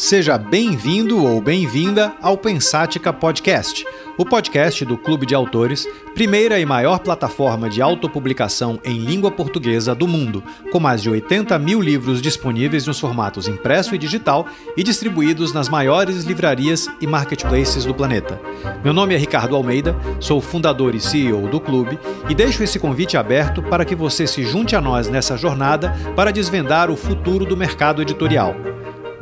Seja bem-vindo ou bem-vinda ao Pensática Podcast, o podcast do Clube de Autores, primeira e maior plataforma de autopublicação em língua portuguesa do mundo, com mais de 80 mil livros disponíveis nos formatos impresso e digital e distribuídos nas maiores livrarias e marketplaces do planeta. Meu nome é Ricardo Almeida, sou fundador e CEO do clube e deixo esse convite aberto para que você se junte a nós nessa jornada para desvendar o futuro do mercado editorial.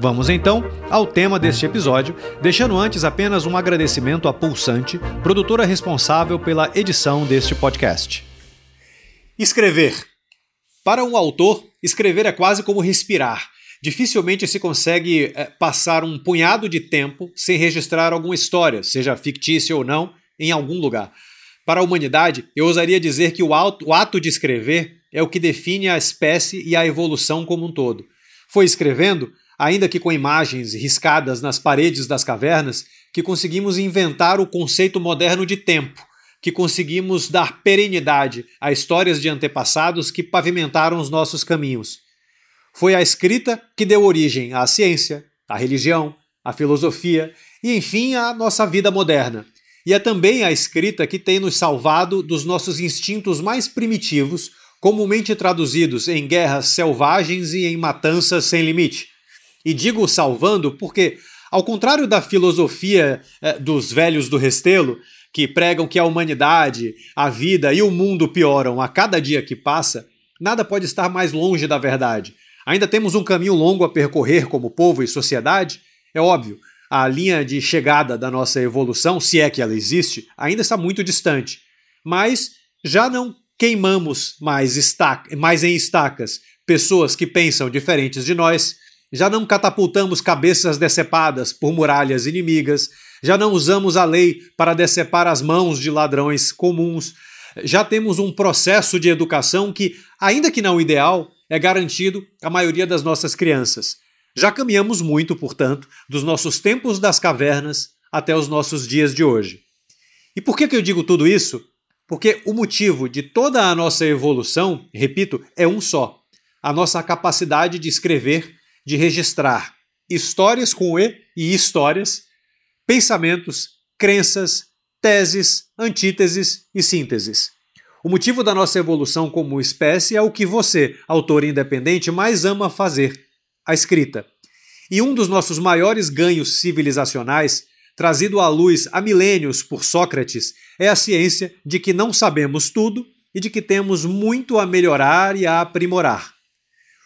Vamos então ao tema deste episódio, deixando antes apenas um agradecimento à Pulsante, produtora responsável pela edição deste podcast. Escrever. Para um autor, escrever é quase como respirar. Dificilmente se consegue é, passar um punhado de tempo sem registrar alguma história, seja fictícia ou não, em algum lugar. Para a humanidade, eu ousaria dizer que o ato de escrever é o que define a espécie e a evolução como um todo. Foi escrevendo ainda que com imagens riscadas nas paredes das cavernas, que conseguimos inventar o conceito moderno de tempo, que conseguimos dar perenidade a histórias de antepassados que pavimentaram os nossos caminhos. Foi a escrita que deu origem à ciência, à religião, à filosofia e, enfim, à nossa vida moderna. E é também a escrita que tem nos salvado dos nossos instintos mais primitivos, comumente traduzidos em guerras selvagens e em matanças sem limite. E digo salvando porque, ao contrário da filosofia eh, dos velhos do Restelo, que pregam que a humanidade, a vida e o mundo pioram a cada dia que passa, nada pode estar mais longe da verdade. Ainda temos um caminho longo a percorrer como povo e sociedade, é óbvio. A linha de chegada da nossa evolução, se é que ela existe, ainda está muito distante. Mas já não queimamos mais, estaca, mais em estacas pessoas que pensam diferentes de nós, já não catapultamos cabeças decepadas por muralhas inimigas, já não usamos a lei para decepar as mãos de ladrões comuns, já temos um processo de educação que, ainda que não ideal, é garantido à maioria das nossas crianças. Já caminhamos muito, portanto, dos nossos tempos das cavernas até os nossos dias de hoje. E por que, que eu digo tudo isso? Porque o motivo de toda a nossa evolução, repito, é um só: a nossa capacidade de escrever de registrar histórias com E e histórias, pensamentos, crenças, teses, antíteses e sínteses. O motivo da nossa evolução como espécie é o que você, autor independente, mais ama fazer: a escrita. E um dos nossos maiores ganhos civilizacionais, trazido à luz há milênios por Sócrates, é a ciência de que não sabemos tudo e de que temos muito a melhorar e a aprimorar.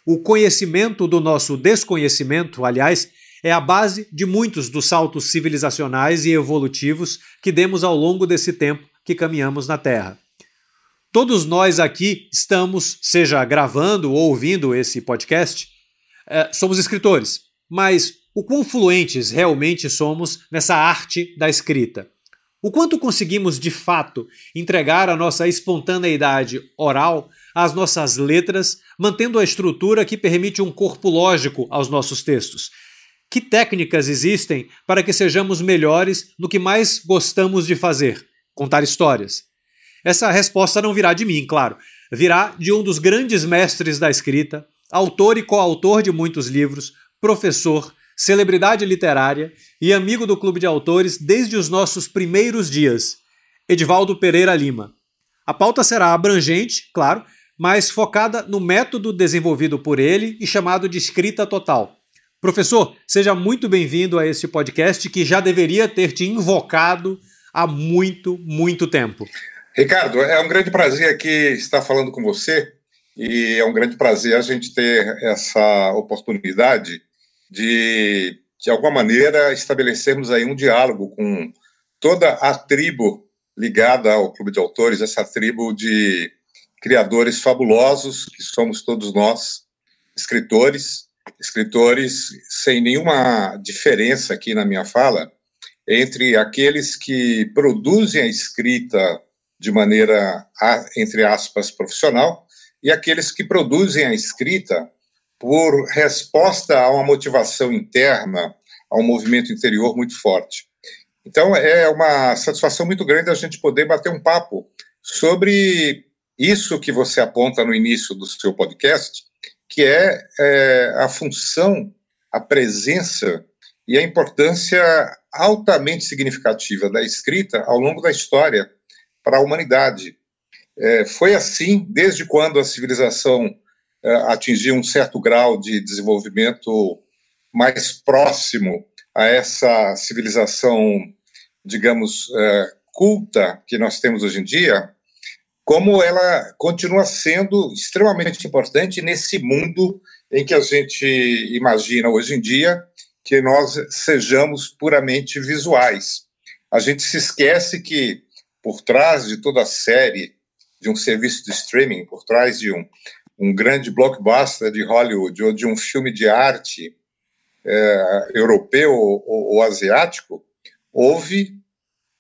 O conhecimento do nosso desconhecimento, aliás, é a base de muitos dos saltos civilizacionais e evolutivos que demos ao longo desse tempo que caminhamos na Terra. Todos nós aqui estamos, seja gravando ou ouvindo esse podcast, é, somos escritores, mas o quão fluentes realmente somos nessa arte da escrita? O quanto conseguimos de fato entregar a nossa espontaneidade oral às nossas letras, mantendo a estrutura que permite um corpo lógico aos nossos textos? Que técnicas existem para que sejamos melhores no que mais gostamos de fazer? Contar histórias. Essa resposta não virá de mim, claro. Virá de um dos grandes mestres da escrita, autor e coautor de muitos livros, professor, celebridade literária e amigo do Clube de Autores desde os nossos primeiros dias, Edivaldo Pereira Lima. A pauta será abrangente, claro, mas focada no método desenvolvido por ele e chamado de escrita total. Professor, seja muito bem-vindo a este podcast que já deveria ter te invocado há muito, muito tempo. Ricardo, é um grande prazer aqui estar falando com você e é um grande prazer a gente ter essa oportunidade de, de alguma maneira, estabelecermos aí um diálogo com toda a tribo ligada ao Clube de Autores, essa tribo de criadores fabulosos que somos todos nós, escritores, escritores sem nenhuma diferença aqui na minha fala entre aqueles que produzem a escrita de maneira, entre aspas, profissional e aqueles que produzem a escrita por resposta a uma motivação interna, a um movimento interior muito forte. Então, é uma satisfação muito grande a gente poder bater um papo sobre isso que você aponta no início do seu podcast, que é, é a função, a presença e a importância altamente significativa da escrita ao longo da história para a humanidade. É, foi assim desde quando a civilização é, atingiu um certo grau de desenvolvimento mais próximo a essa civilização, digamos, é, culta que nós temos hoje em dia, como ela continua sendo extremamente importante nesse mundo em que a gente imagina hoje em dia que nós sejamos puramente visuais. A gente se esquece que por trás de toda a série de um serviço de streaming, por trás de um, um grande blockbuster de Hollywood ou de um filme de arte é, europeu ou, ou asiático, houve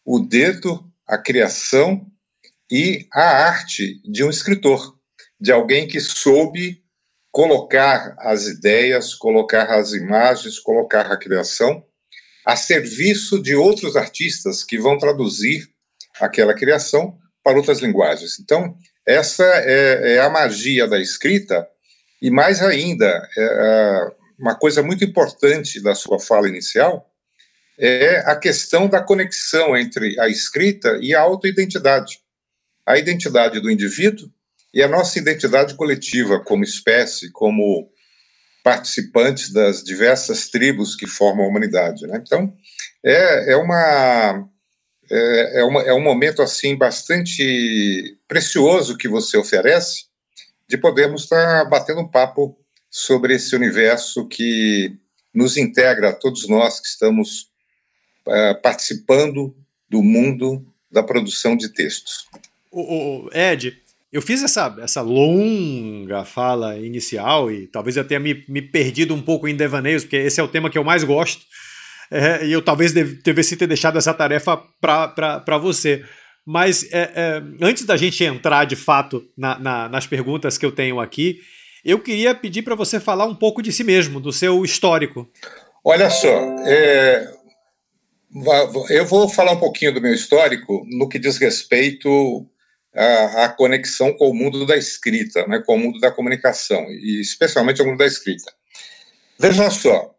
o dedo, a criação e a arte de um escritor, de alguém que soube colocar as ideias, colocar as imagens, colocar a criação a serviço de outros artistas que vão traduzir aquela criação para outras linguagens. Então, essa é, é a magia da escrita, e mais ainda, é, é, uma coisa muito importante da sua fala inicial é a questão da conexão entre a escrita e a autoidentidade. A identidade do indivíduo e a nossa identidade coletiva como espécie, como participantes das diversas tribos que formam a humanidade. Né? Então, é, é uma é, é, uma, é um momento assim bastante precioso que você oferece de podermos estar batendo um papo sobre esse universo que nos integra todos nós que estamos uh, participando do mundo da produção de textos. O, o, Ed, eu fiz essa, essa longa fala inicial e talvez eu tenha me, me perdido um pouco em devaneios, porque esse é o tema que eu mais gosto é, e eu talvez devesse ter deixado essa tarefa para você. Mas é, é, antes da gente entrar de fato na, na, nas perguntas que eu tenho aqui, eu queria pedir para você falar um pouco de si mesmo, do seu histórico. Olha só, é, eu vou falar um pouquinho do meu histórico no que diz respeito à, à, conexão com o mundo da escrita, né, com o mundo da comunicação, e especialmente o mundo da escrita. Veja só,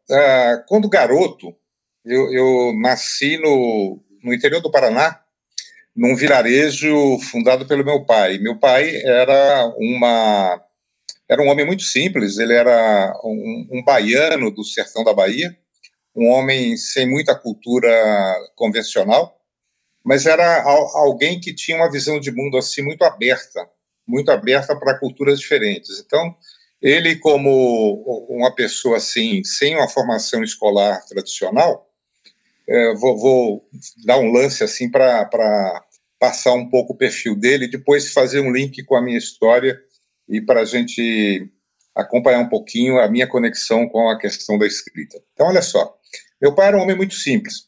quando garoto, eu, eu nasci no, no interior do Paraná, num vilarejo fundado pelo meu pai. Meu pai era uma era um homem muito simples. Ele era um, um baiano do sertão da Bahia, um homem sem muita cultura convencional, mas era alguém que tinha uma visão de mundo assim muito aberta, muito aberta para culturas diferentes. Então, ele como uma pessoa assim sem uma formação escolar tradicional, é, vou, vou, dar um lance assim para passar um pouco o perfil dele, depois fazer um link com a minha história e para a gente acompanhar um pouquinho a minha conexão com a questão da escrita. Então, olha só, meu pai era um homem muito simples.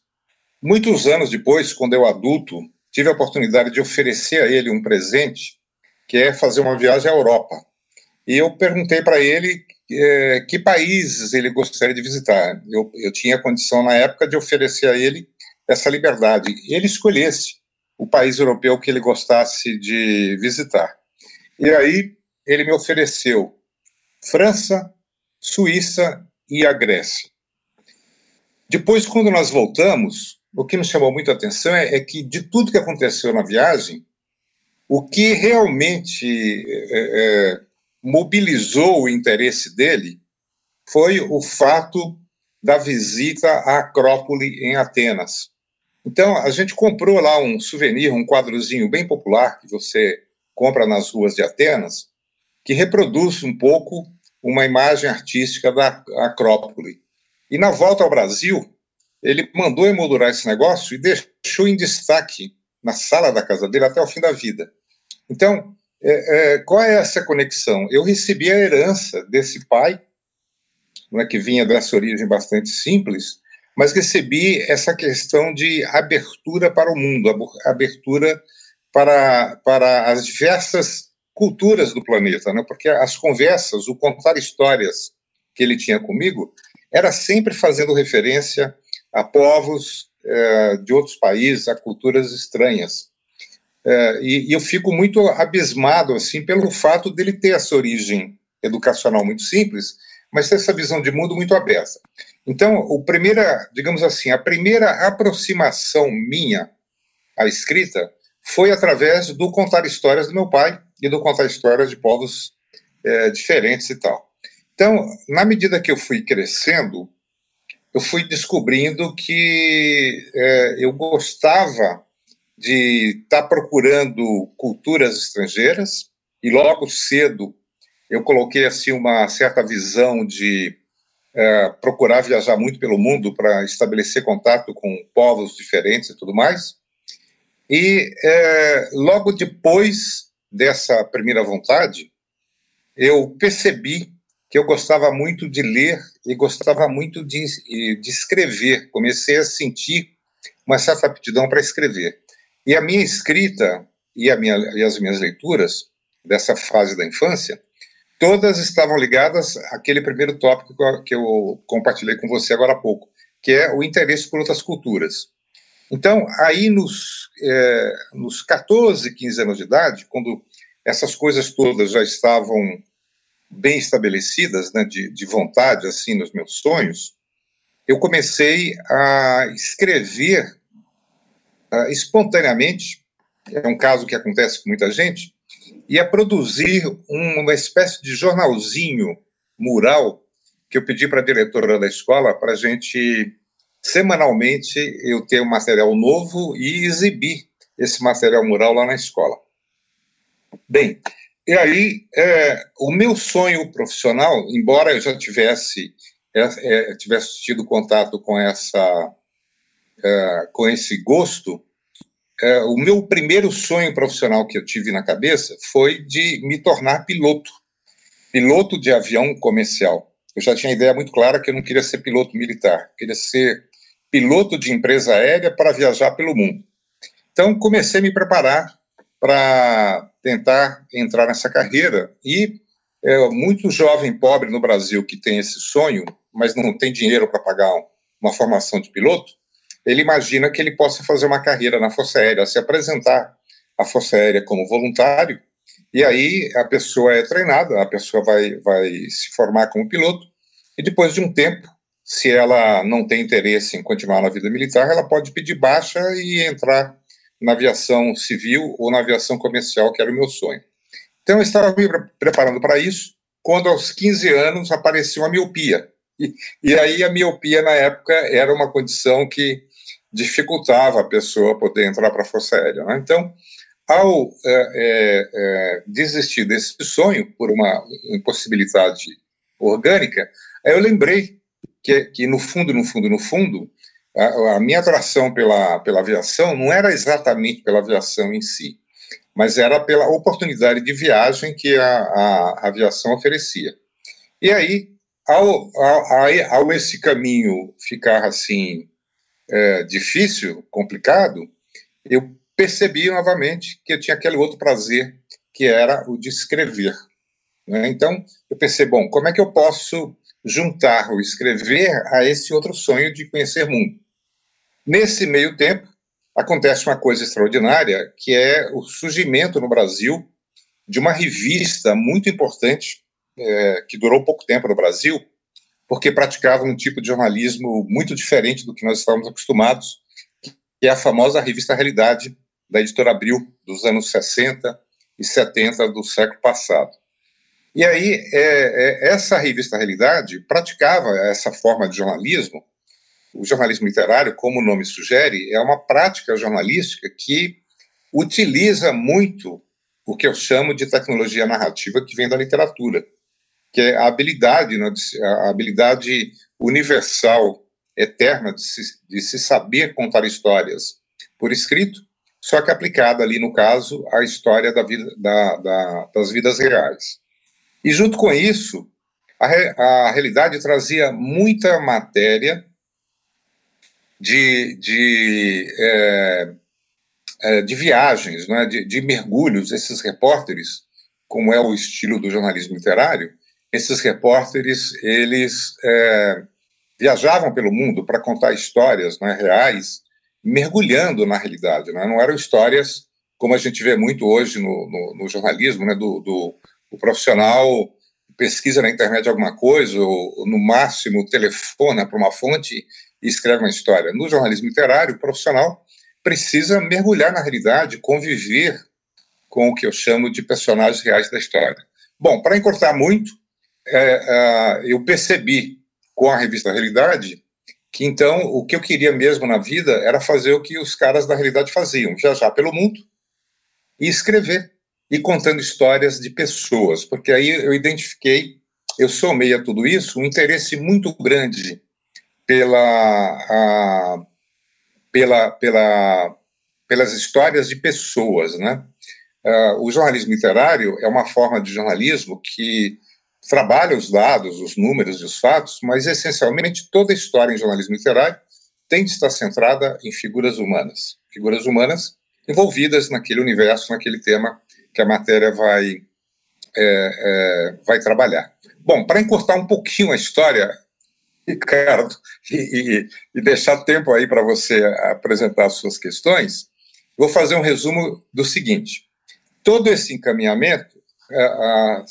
Muitos anos depois, quando eu adulto, tive a oportunidade de oferecer a ele um presente, que é fazer uma viagem à Europa. E eu perguntei para ele é, que países ele gostaria de visitar. Eu, eu tinha condição na época de oferecer a ele essa liberdade. Ele escolhesse o país europeu que ele gostasse de visitar. E aí ele me ofereceu França, Suíça e a Grécia. Depois, quando nós voltamos, o que me chamou muito a atenção é, é que de tudo que aconteceu na viagem, o que realmente é, é, mobilizou o interesse dele foi o fato da visita à Acrópole em Atenas. Então, a gente comprou lá um souvenir, um quadrozinho bem popular que você compra nas ruas de Atenas, que reproduz um pouco uma imagem artística da Acrópole. E na volta ao Brasil, ele mandou emoldurar esse negócio e deixou em destaque na sala da casa dele até o fim da vida. Então, é, é, qual é essa conexão? Eu recebi a herança desse pai, é, que vinha dessa origem bastante simples, mas recebi essa questão de abertura para o mundo, abertura para, para as diversas culturas do planeta, né? porque as conversas, o contar histórias que ele tinha comigo, era sempre fazendo referência a povos é, de outros países, a culturas estranhas. É, e, e, eu fico muito abismado assim pelo fato dele ter essa origem educacional muito simples, mas ter essa visão de mundo muito aberta. Então, o primeira, digamos assim, a primeira aproximação minha à escrita foi através do contar histórias do meu pai e do contar histórias de povos é, diferentes e tal. Então, na medida que eu fui crescendo, eu fui descobrindo que é, eu gostava de estar tá procurando culturas estrangeiras e logo cedo eu coloquei assim uma certa visão de é, procurar viajar muito pelo mundo para estabelecer contato com povos diferentes e tudo mais. E é, logo depois dessa primeira vontade, eu percebi que eu gostava muito de ler e gostava muito de, de escrever. Comecei a sentir uma certa aptidão para escrever. E a minha escrita e, minha, e as minhas leituras dessa fase da infância, todas estavam ligadas àquele primeiro tópico que eu compartilhei com você agora há pouco, que é o interesse por outras culturas. Então, aí nos, é, nos 14, 15 anos de idade, quando essas coisas todas já estavam bem estabelecidas, né, de, de vontade, assim, nos meus sonhos, eu comecei a escrever uh, espontaneamente, é um caso que acontece com muita gente, e a produzir uma espécie de jornalzinho mural que eu pedi para a diretora da escola para a gente, semanalmente, eu ter um material novo e exibir esse material mural lá na escola. Bem, e aí, é, o meu sonho profissional, embora eu já tivesse, é, é, tivesse tido contato com essa, é, com esse gosto, é, o meu primeiro sonho profissional que eu tive na cabeça foi de me tornar piloto, piloto de avião comercial. Eu já tinha ideia muito clara que eu não queria ser piloto militar, queria ser piloto de empresa aérea para viajar pelo mundo. Então comecei a me preparar para tentar entrar nessa carreira. E é, muito jovem pobre no Brasil que tem esse sonho, mas não tem dinheiro para pagar uma formação de piloto, ele imagina que ele possa fazer uma carreira na Força Aérea, se apresentar à Força Aérea como voluntário, e aí a pessoa é treinada, a pessoa vai, vai se formar como piloto, e depois de um tempo, se ela não tem interesse em continuar na vida militar, ela pode pedir baixa e entrar na aviação civil ou na aviação comercial, que era o meu sonho. Então, eu estava me preparando para isso, quando aos 15 anos apareceu a miopia. E, e aí a miopia, na época, era uma condição que dificultava a pessoa poder entrar para a Força Aérea. Né? Então, ao é, é, é, desistir desse sonho por uma impossibilidade orgânica, eu lembrei que, que, no fundo, no fundo, no fundo, a, minha atração pela, pela aviação não era exatamente pela aviação em si, mas era pela oportunidade de viagem que a, a, a aviação oferecia. E aí, ao, ao, ao, esse caminho ficar assim é, difícil, complicado, eu percebi novamente que eu tinha aquele outro prazer que era o de escrever. Né? Então, eu pensei, bom, como é que eu posso juntar o escrever a esse outro sonho de conhecer mundo? Nesse meio tempo, acontece uma coisa extraordinária, que é o surgimento no Brasil de uma revista muito importante, é, que durou pouco tempo no Brasil, porque praticava um tipo de jornalismo muito diferente do que nós estávamos acostumados, que é a famosa revista Realidade, da editora Abril, dos anos 60 e 70 do século passado. E aí, é, é, essa revista Realidade praticava essa forma de jornalismo o jornalismo literário, como o nome sugere, é uma prática jornalística que utiliza muito o que eu chamo de tecnologia narrativa que vem da literatura, que é a habilidade, né, a habilidade universal, eterna de se, de se saber contar histórias por escrito, só que aplicada ali, no caso, à história da vida, da, da, das vidas reais. E junto com isso, a, a realidade trazia muita matéria de, de, é, é, de viagens, né, de, de mergulhos, esses repórteres, como é o estilo do jornalismo literário, esses repórteres, eles é, viajavam pelo mundo para contar histórias né, reais, mergulhando na realidade. Né? Não eram histórias como a gente vê muito hoje no, no, no jornalismo, né, do, do profissional pesquisa na internet alguma coisa, ou no máximo telefona para uma fonte e escreve uma história. No jornalismo literário, o profissional precisa mergulhar na realidade, conviver com o que eu chamo de personagens reais da história. Bom, para encurtar muito, é, é, eu percebi com a revista Realidade que então o que eu queria mesmo na vida era fazer o que os caras da realidade faziam, viajar pelo mundo e escrever e contando histórias de pessoas, porque aí eu identifiquei, eu somei a tudo isso um interesse muito grande pela, a, pela, pela, pelas histórias de pessoas, né? Uh, o jornalismo literário é uma forma de jornalismo que trabalha os dados, os números e os fatos, mas essencialmente toda história em jornalismo literário tem de estar centrada em figuras humanas, figuras humanas envolvidas naquele universo, naquele tema que a matéria vai, é, é, vai trabalhar. Bom, para encurtar um pouquinho a história, Ricardo, e, e, deixar tempo aí para você apresentar as suas questões, vou fazer um resumo do seguinte: todo esse encaminhamento é,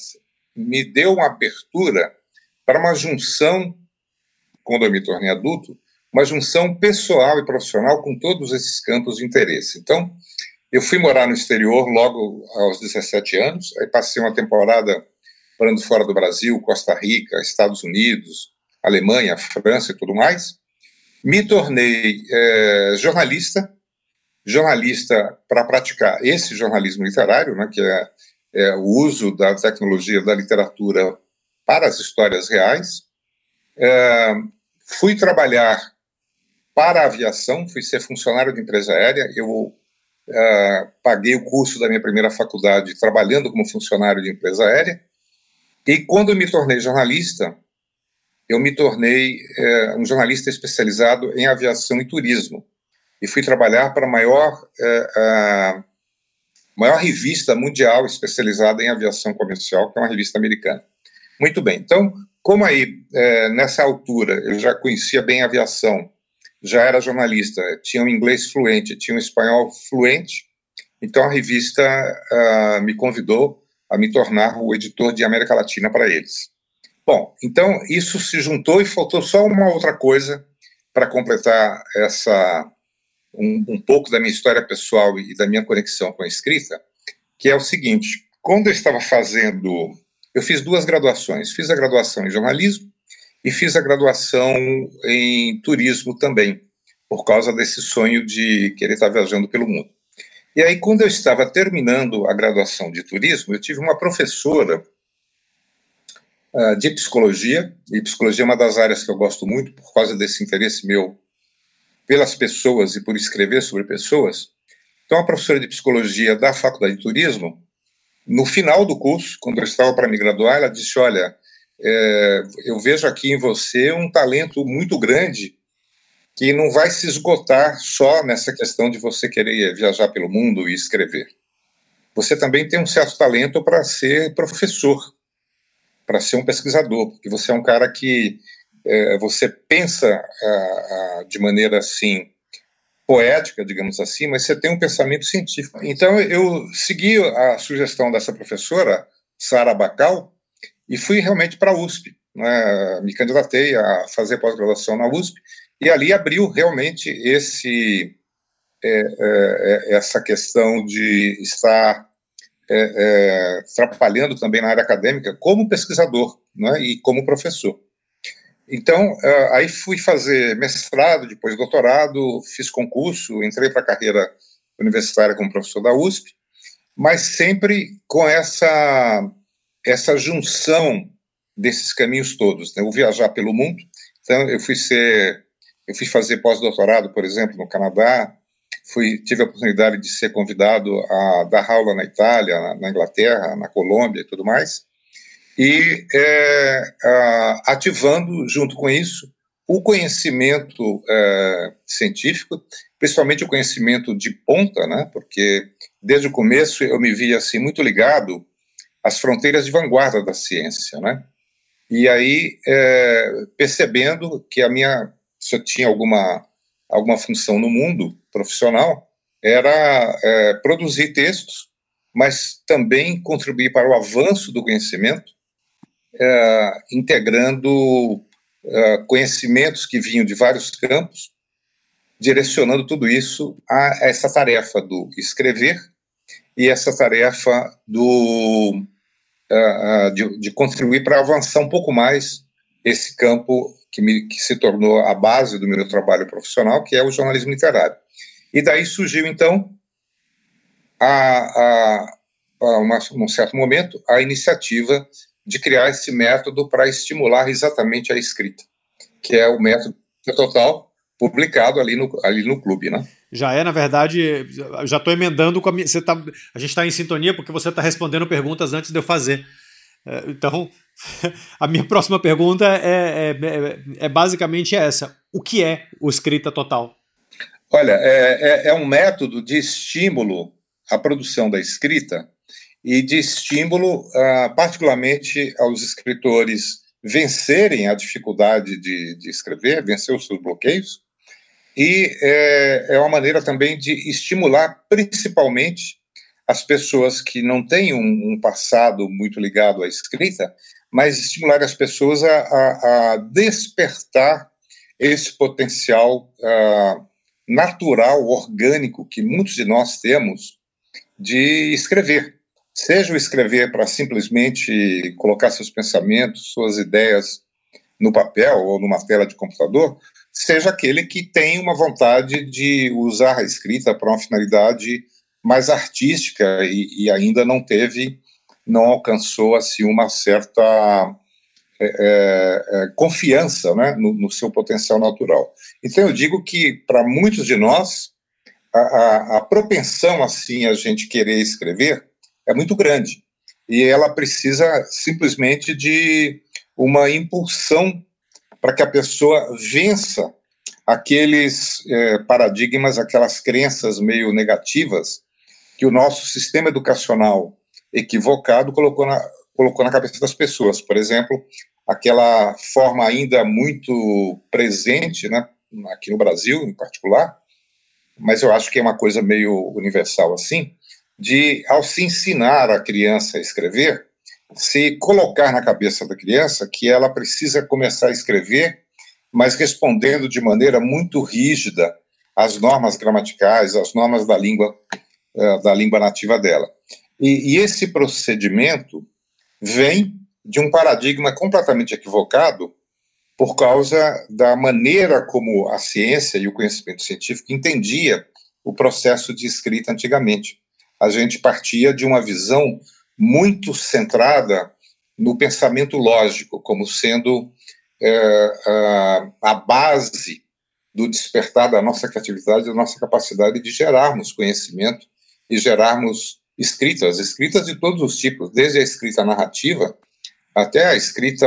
me deu uma abertura para uma junção, quando eu me tornei adulto, uma junção pessoal e profissional com todos esses campos de interesse. Então, eu fui morar no exterior logo aos 17 anos, aí passei uma temporada morando fora do Brasil, Costa Rica, Estados Unidos, Alemanha, França e tudo mais. Me tornei é, jornalista, jornalista para praticar esse jornalismo literário, né, que é, é, o uso da tecnologia da literatura para as histórias reais. É, fui trabalhar para a aviação, fui ser funcionário de empresa aérea. Eu Uh, paguei o curso da minha primeira faculdade trabalhando como funcionário de empresa aérea. E quando me tornei jornalista, eu me tornei uh, um jornalista especializado em aviação e turismo. E fui trabalhar para a maior, uh, maior revista mundial especializada em aviação comercial, que é uma revista americana. Muito bem. Então, como aí, eh, nessa altura, eu já conhecia bem a aviação, já era jornalista, tinha um inglês fluente, tinha um espanhol fluente, então a revista uh, me convidou a me tornar o editor de América Latina para eles. Bom, então isso se juntou e faltou só uma outra coisa para completar essa um, um, pouco da minha história pessoal e da minha conexão com a escrita, que é o seguinte: quando eu estava fazendo, eu fiz duas graduações, fiz a graduação em jornalismo e fiz a graduação em turismo também, por causa desse sonho de querer estar viajando pelo mundo. E aí, quando eu estava terminando a graduação de turismo, eu tive uma professora uh, de psicologia, e psicologia é uma das áreas que eu gosto muito, por causa desse interesse meu pelas pessoas e por escrever sobre pessoas. Então, a professora de psicologia da Faculdade de Turismo, no final do curso, quando eu estava para me graduar, ela disse: Olha, é, eu vejo aqui em você um talento muito grande que não vai se esgotar só nessa questão de você querer viajar pelo mundo e escrever. Você também tem um certo talento para ser professor, para ser um pesquisador, porque você é um cara que é, você pensa a, a, de maneira assim poética, digamos assim, mas você tem um pensamento científico. Então eu segui a sugestão dessa professora, Sara Bacal, e fui realmente para a USP. Né? Me candidatei a fazer pós-graduação na USP e ali abriu realmente esse é, é, é essa questão de estar é, é, também na área acadêmica como pesquisador né? e como professor. Então, é, aí fui fazer mestrado, depois doutorado, fiz concurso, entrei para a carreira universitária como professor da USP, mas sempre com essa essa junção desses caminhos todos, né? o viajar pelo mundo. Então, eu fui ser, eu fui fazer pós-doutorado, por exemplo, no Canadá. Fui, tive a oportunidade de ser convidado a dar aula na Itália, na, na Inglaterra, na Colômbia e tudo mais. E é, ativando, junto com isso, o conhecimento é, científico, principalmente o conhecimento de ponta, né? Porque desde o começo eu me via assim muito ligado as fronteiras de vanguarda da ciência, né? E aí, é, percebendo que a minha, se eu tinha alguma, alguma função no mundo profissional, era é, produzir textos, mas também contribuir para o avanço do conhecimento é, integrando é, conhecimentos que vinham de vários campos, direcionando tudo isso a essa tarefa do escrever e essa tarefa do, uh, de, de, contribuir para avançar um pouco mais esse campo que, me, que se tornou a base do meu trabalho profissional, que é o jornalismo literário. E daí surgiu, então, a, a, a uma, num certo momento, a iniciativa de criar esse método para estimular exatamente a escrita, que é o método total publicado ali no, ali no clube, né? Já é, na verdade, já estou emendando com a minha. Tá, a gente está em sintonia porque você está respondendo perguntas antes de eu fazer. É, então, a minha próxima pergunta é, é, é, é, basicamente essa: o que é o escrita total? Olha, é, é, é um método de estímulo à produção da escrita e de estímulo, uh, particularmente, aos escritores vencerem a dificuldade de, de escrever, vencer os seus bloqueios, e é, é uma maneira também de estimular, principalmente, as pessoas que não têm um, um passado muito ligado à escrita, mas estimular as pessoas a, a, a despertar esse potencial uh, natural, orgânico que muitos de nós temos de escrever. Seja o escrever para simplesmente colocar seus pensamentos, suas ideias no papel ou numa tela de computador, seja aquele que tem uma vontade de usar a escrita para uma finalidade mais artística e, e ainda não teve, não alcançou assim uma certa é, é, é, confiança né, no, no, seu potencial natural. Então eu digo que para muitos de nós a, a, a, propensão assim a gente querer escrever é muito grande e ela precisa simplesmente de uma impulsão para que a pessoa vença aqueles é, paradigmas, aquelas crenças meio negativas que o nosso sistema educacional equivocado colocou na, colocou na cabeça das pessoas. Por exemplo, aquela forma ainda muito presente, né, aqui no Brasil em particular, mas eu acho que é uma coisa meio universal assim, de ao se ensinar a criança a escrever, se colocar na cabeça da criança que ela precisa começar a escrever, mas respondendo de maneira muito rígida às normas gramaticais, às normas da língua uh, da língua nativa dela. E, e esse procedimento vem de um paradigma completamente equivocado por causa da maneira como a ciência e o conhecimento científico entendia o processo de escrita antigamente. A gente partia de uma visão muito centrada no pensamento lógico, como sendo é, a, a base do despertar da nossa criatividade, da nossa capacidade de gerarmos conhecimento e gerarmos escritas, escritas de todos os tipos, desde a escrita narrativa até a escrita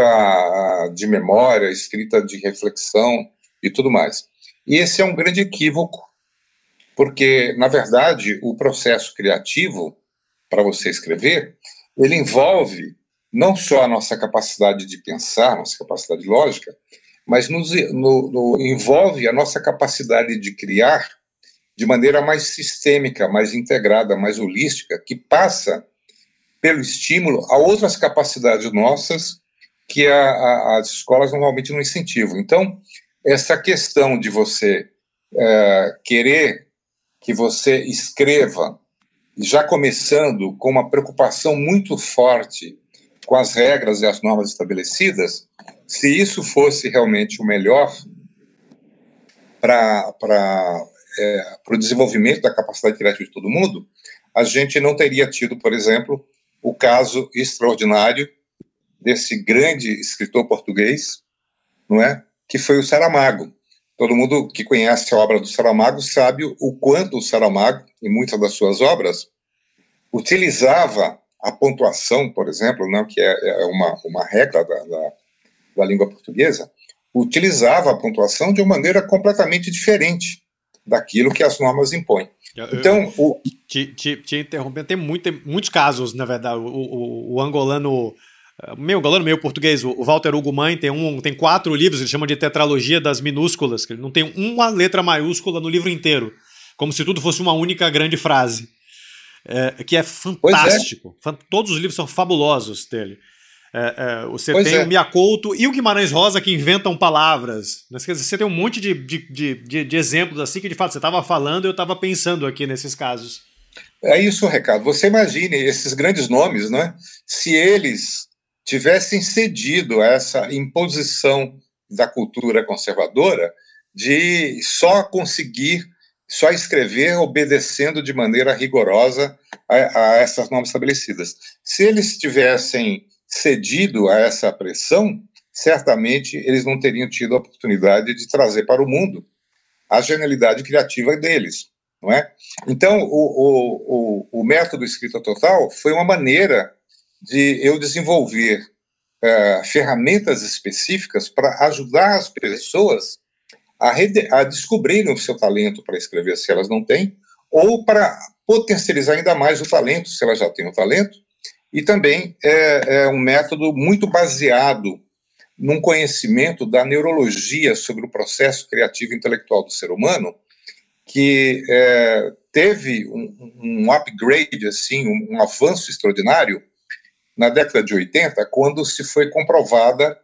de memória, escrita de reflexão e tudo mais. E esse é um grande equívoco, porque, na verdade, o processo criativo para você escrever, ele envolve não só a nossa capacidade de pensar, nossa capacidade lógica, mas nos, no, no, envolve a nossa capacidade de criar de maneira mais sistêmica, mais integrada, mais holística, que passa pelo estímulo a outras capacidades nossas que a, a, as escolas normalmente não incentivam. Então, essa questão de você é, querer que você escreva já começando com uma preocupação muito forte com as regras e as normas estabelecidas, se isso fosse realmente o melhor para é, o desenvolvimento da capacidade criativa de todo mundo, a gente não teria tido, por exemplo, o caso extraordinário desse grande escritor português, não é, que foi o Saramago. Todo mundo que conhece a obra do Saramago sabe o quanto o Saramago, em muitas das suas obras, utilizava a pontuação, por exemplo, não, que é, é uma, uma regra da, da, da língua portuguesa, utilizava a pontuação de uma maneira completamente diferente daquilo que as normas impõem. Então, o... te, te, te interrompendo, tem, muito, muitos casos, na verdade. O, o, o angolano meio angolano, meio português, o Walter Hugo Mãe tem, um, tem quatro livros, ele chama de tetralogia das minúsculas, que ele não tem uma letra maiúscula no livro inteiro, como se tudo fosse uma única grande frase, é, que é fantástico. É. Todos os livros são fabulosos dele. É, é, você pois tem é. o Miyakoto e o Guimarães Rosa que inventam palavras. Você tem um monte de, de, de, de exemplos assim que de fato você estava falando e eu estava pensando aqui nesses casos. É isso o recado. Você imagine esses grandes nomes, né? Se eles tivessem cedido a essa imposição da cultura conservadora de só conseguir, só escrever obedecendo de maneira rigorosa a, a essas normas estabelecidas. Se eles tivessem cedido a essa pressão, certamente eles não teriam tido a oportunidade de trazer para o mundo a genialidade criativa deles, não é? Então, o, o, o, método escrita total foi uma maneira de eu desenvolver uh, ferramentas específicas para ajudar as pessoas a, a descobrirem o seu talento para escrever, se elas não têm, ou para potencializar ainda mais o talento, se elas já têm o talento, e também é, é um método muito baseado num conhecimento da neurologia sobre o processo criativo intelectual do ser humano, que é, teve um, um, upgrade, assim, um, um, avanço extraordinário na década de 80, quando se foi comprovada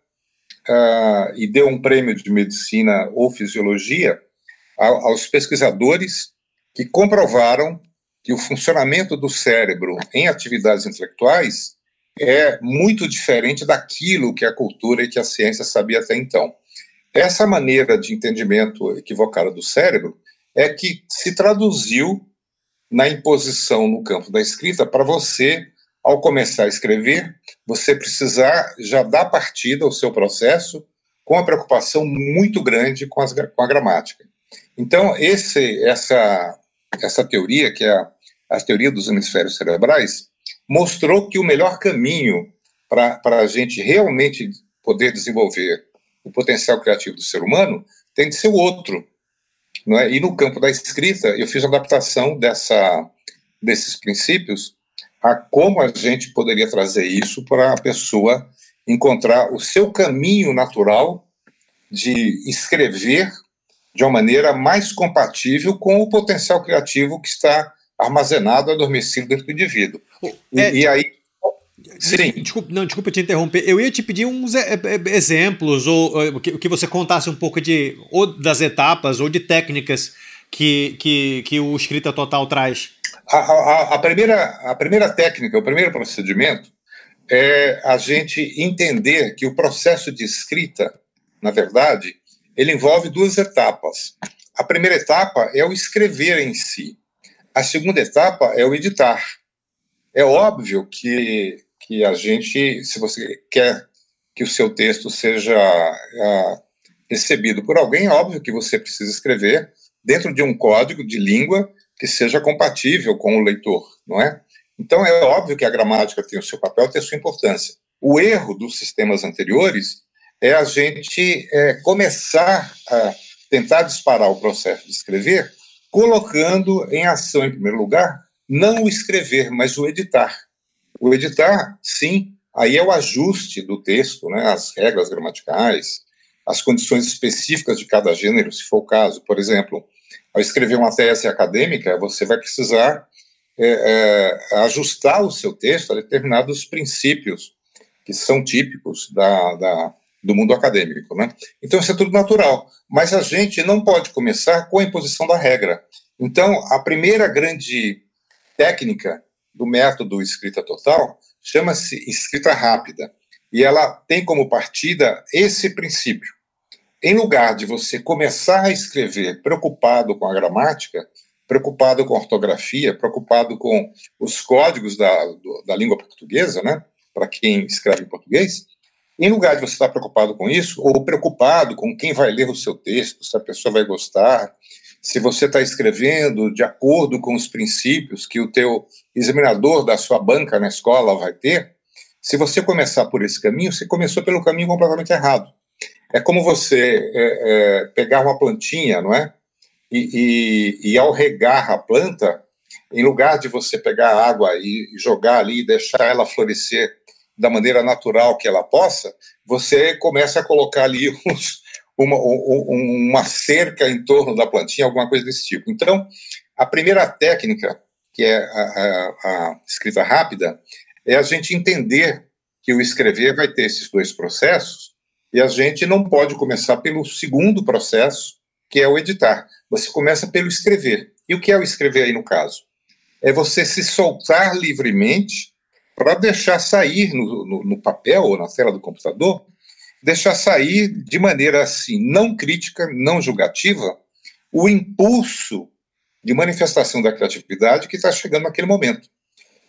uh, e deu um prêmio de medicina ou fisiologia aos pesquisadores que comprovaram que o funcionamento do cérebro em atividades intelectuais é muito diferente daquilo que a cultura e que a ciência sabia até então. Essa maneira de entendimento equivocada do cérebro é que se traduziu na imposição no campo da escrita para você, ao começar a escrever, você precisar já dar partida ao seu processo com a preocupação muito grande com, as, com a gramática. Então, esse, essa, essa teoria, que é a, a teoria dos hemisférios cerebrais, mostrou que o melhor caminho para a gente realmente poder desenvolver o potencial criativo do ser humano tem de ser o outro. Não é? E no campo da escrita, eu fiz a adaptação dessa, desses princípios a como a gente poderia trazer isso para a pessoa encontrar o seu caminho natural de escrever de uma maneira mais compatível com o potencial criativo que está armazenado, adormecido dentro do indivíduo. É, e, aí. Sim. Desculpa, não, desculpa te interromper. Eu ia te pedir uns é, é, exemplos, ou, que, que você contasse um pouco de ou das etapas ou de técnicas que, que, que o escrita total traz. A, a, a, primeira, a primeira técnica, o primeiro procedimento é a gente entender que o processo de escrita, na verdade, ele envolve duas etapas. A primeira etapa é o escrever em si. A segunda etapa é o editar. É óbvio que, que a gente, se você quer que o seu texto seja uh, recebido por alguém, é óbvio que você precisa escrever dentro de um código de língua que seja compatível com o leitor, não é? Então é óbvio que a gramática tem o seu papel, tem a sua importância. O erro dos sistemas anteriores é a gente é, começar a tentar disparar o processo de escrever colocando em ação, em primeiro lugar, não o escrever, mas o editar. O editar, sim, aí é o ajuste do texto, né, as regras gramaticais, as condições específicas de cada gênero, se for o caso. Por exemplo, ao escrever uma tese acadêmica, você vai precisar é, é, ajustar o seu texto a determinados princípios que são típicos da, da, do mundo acadêmico. Né? Então, isso é tudo natural. Mas a gente não pode começar com a imposição da regra. Então, a primeira grande técnica do método escrita total chama-se escrita rápida. E ela tem como partida esse princípio. Em lugar de você começar a escrever preocupado com a gramática, preocupado com a ortografia, preocupado com os códigos da, da língua portuguesa, né, para quem escreve em português, em lugar de você estar preocupado com isso, ou preocupado com quem vai ler o seu texto, se a pessoa vai gostar, se você está escrevendo de acordo com os princípios que o teu examinador da sua banca na escola vai ter, se você começar por esse caminho, você começou pelo caminho completamente errado. É como você é, é, pegar uma plantinha, não é? E, e, e, ao regar a planta, em lugar de você pegar água e jogar ali e deixar ela florescer da maneira natural que ela possa, você começa a colocar ali uns, uma, uma cerca em torno da plantinha, alguma coisa desse tipo. Então, a primeira técnica, que é a, a, a escrita rápida, é a gente entender que o escrever vai ter esses dois processos e a gente não pode começar pelo segundo processo, que é o editar. Você começa pelo escrever. E o que é o escrever aí no caso? É você se soltar livremente para deixar sair no, no, no papel ou na tela do computador, deixar sair de maneira assim, não crítica, não julgativa, o impulso de manifestação da criatividade que está chegando naquele momento.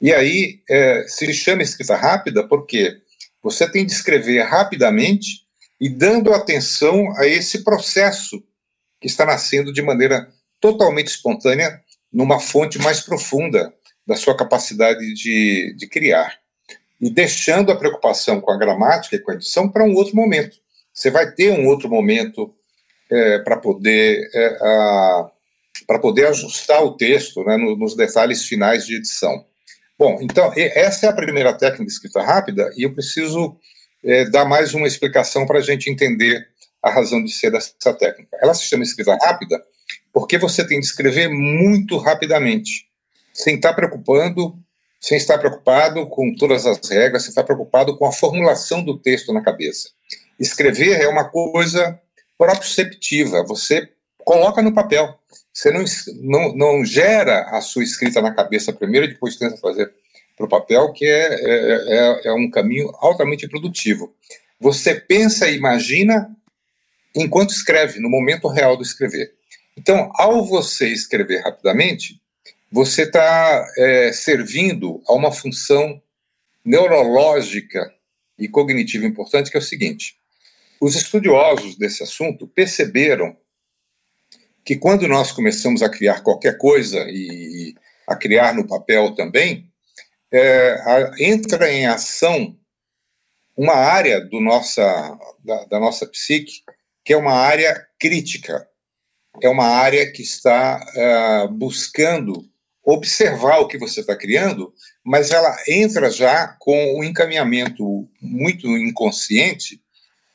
E aí é, se chama escrita rápida porque você tem de escrever rapidamente e dando atenção a esse processo que está nascendo de maneira totalmente espontânea numa fonte mais profunda da sua capacidade de, de criar. E deixando a preocupação com a gramática e com a edição para um outro momento. Você vai ter um outro momento é, para poder é, para poder ajustar o texto né, nos detalhes finais de edição. Bom, então, essa é a primeira técnica de escrita rápida e eu preciso é, dar mais uma explicação para a gente entender a razão de ser dessa técnica. Ela se chama escrita rápida porque você tem de escrever muito rapidamente, sem estar preocupando, sem estar preocupado com todas as regras, sem estar preocupado com a formulação do texto na cabeça. Escrever é uma coisa proprioceptiva, você coloca no papel. Você não, não, não gera a sua escrita na cabeça primeiro e depois tenta fazer para o papel, que é, é, é, é um caminho altamente produtivo. Você pensa e imagina enquanto escreve, no momento real do escrever. Então, ao você escrever rapidamente, você está é, servindo a uma função neurológica e cognitiva importante, que é o seguinte: os estudiosos desse assunto perceberam que quando nós começamos a criar qualquer coisa e a criar no papel também, é, a, entra em ação uma área do nossa, da, da, nossa psique que é uma área crítica, é uma área que está uh, buscando observar o que você está criando, mas ela entra já com um encaminhamento muito inconsciente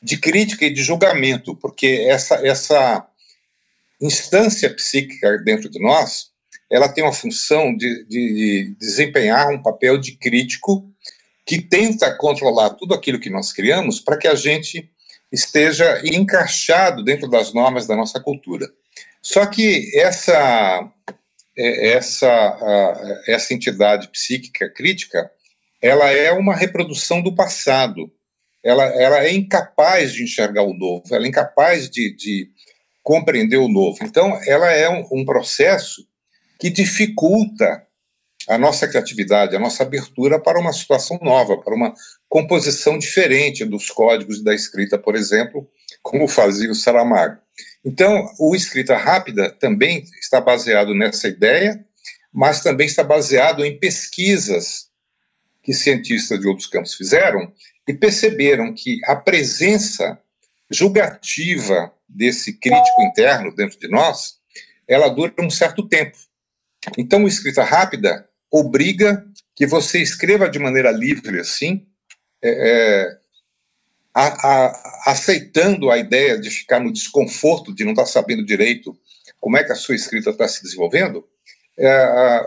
de crítica e de julgamento, porque essa, essa instância psíquica dentro de nós, ela tem uma função de, de desempenhar um papel de crítico que tenta controlar tudo aquilo que nós criamos para que a gente esteja encaixado dentro das normas da nossa cultura. Só que essa essa essa entidade psíquica crítica, ela é uma reprodução do passado. Ela, ela é incapaz de enxergar o novo, ela é incapaz de, de compreender o novo. Então, ela é um, um processo que dificulta a nossa criatividade, a nossa abertura para uma situação nova, para uma composição diferente dos códigos da escrita, por exemplo, como fazia o Saramago. Então, o escrita rápida também está baseado nessa ideia, mas também está baseado em pesquisas que cientistas de outros campos fizeram e perceberam que a presença julgativa desse crítico interno dentro de nós, ela dura um certo tempo. Então, a escrita rápida obriga que você escreva de maneira livre, assim, é, é, a, a, aceitando a ideia de ficar no desconforto, de não estar sabendo direito como é que a sua escrita está se desenvolvendo, é, a,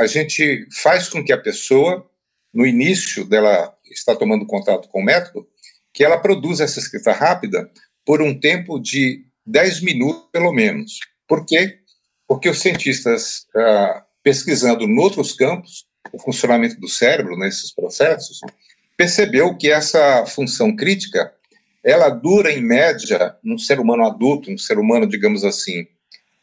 a gente faz com que a pessoa, no início dela estar tomando contato com o método, que ela produza essa escrita rápida por um tempo de 10 minutos, pelo menos. Por quê? Porque os cientistas, ah, pesquisando em outros campos, o funcionamento do cérebro nesses processos, percebeu que essa função crítica, ela dura em média num ser humano adulto, um ser humano, digamos assim,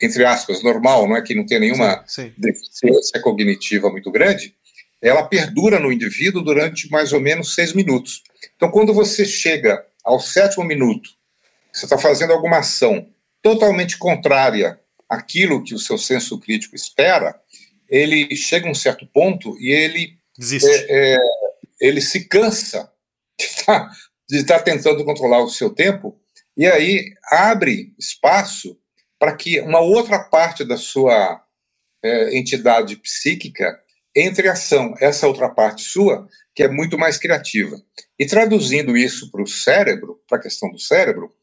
entre aspas, normal, não é que não tem nenhuma sim, sim. deficiência cognitiva muito grande, ela perdura no indivíduo durante mais ou menos seis minutos. Então, quando você chega ao sétimo minuto você está fazendo alguma ação totalmente contrária àquilo que o seu senso crítico espera, ele chega a um certo ponto e ele é, é, ele se cansa de estar tá tentando controlar o seu tempo e aí abre espaço para que uma outra parte da sua é, entidade psíquica entre ação, essa outra parte sua, que é muito mais criativa. E traduzindo isso para o cérebro, para a questão do cérebro,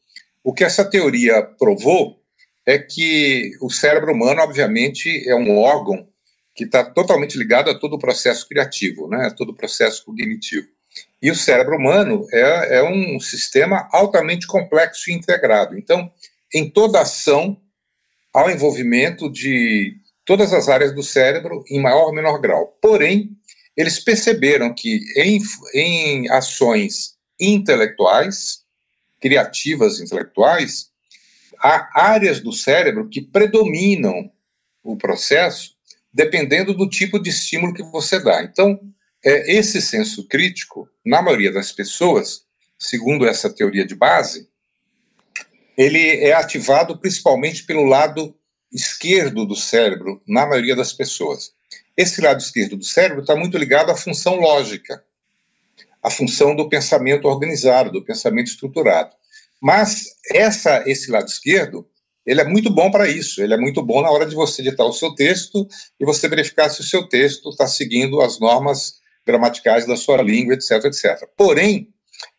o que essa teoria provou é que o cérebro humano, obviamente, é um órgão que está totalmente ligado a todo o processo criativo, né, a todo o processo cognitivo. E o cérebro humano é, é um sistema altamente complexo e integrado. Então, em toda ação, há o envolvimento de todas as áreas do cérebro em maior ou menor grau. Porém, eles perceberam que em, em ações intelectuais, criativas intelectuais, há áreas do cérebro que predominam o processo dependendo do tipo de estímulo que você dá. Então, é, esse senso crítico, na maioria das pessoas, segundo essa teoria de base, ele é ativado principalmente pelo lado esquerdo do cérebro, na maioria das pessoas. Esse lado esquerdo do cérebro está muito ligado à função lógica, à função do pensamento organizado, do pensamento estruturado. Mas essa, esse lado esquerdo, ele é muito bom para isso. Ele é muito bom na hora de você editar o seu texto e você verificar se o seu texto está seguindo as normas gramaticais da sua língua, etc, etc. Porém,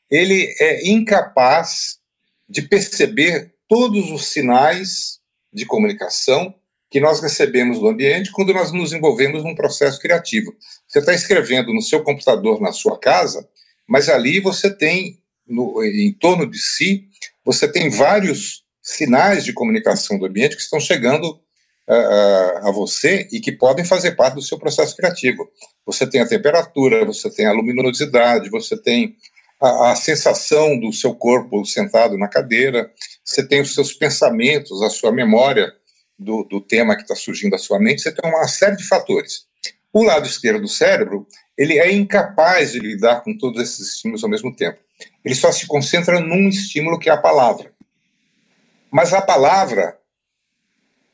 ele é incapaz de perceber todos os sinais de comunicação que nós recebemos do ambiente quando nós nos envolvemos num processo criativo. Você está escrevendo no seu computador na sua casa, mas ali você tem, no, em torno de si, você tem vários sinais de comunicação do ambiente que estão chegando uh, a você e que podem fazer parte do seu processo criativo. Você tem a temperatura, você tem a luminosidade, você tem a, a sensação do seu corpo sentado na cadeira, você tem os seus pensamentos, a sua memória do, do tema que está surgindo à sua mente, você tem uma série de fatores. O lado esquerdo do cérebro, ele é incapaz de lidar com todos esses estímulos ao mesmo tempo. Ele só se concentra num estímulo que é a palavra. Mas a palavra,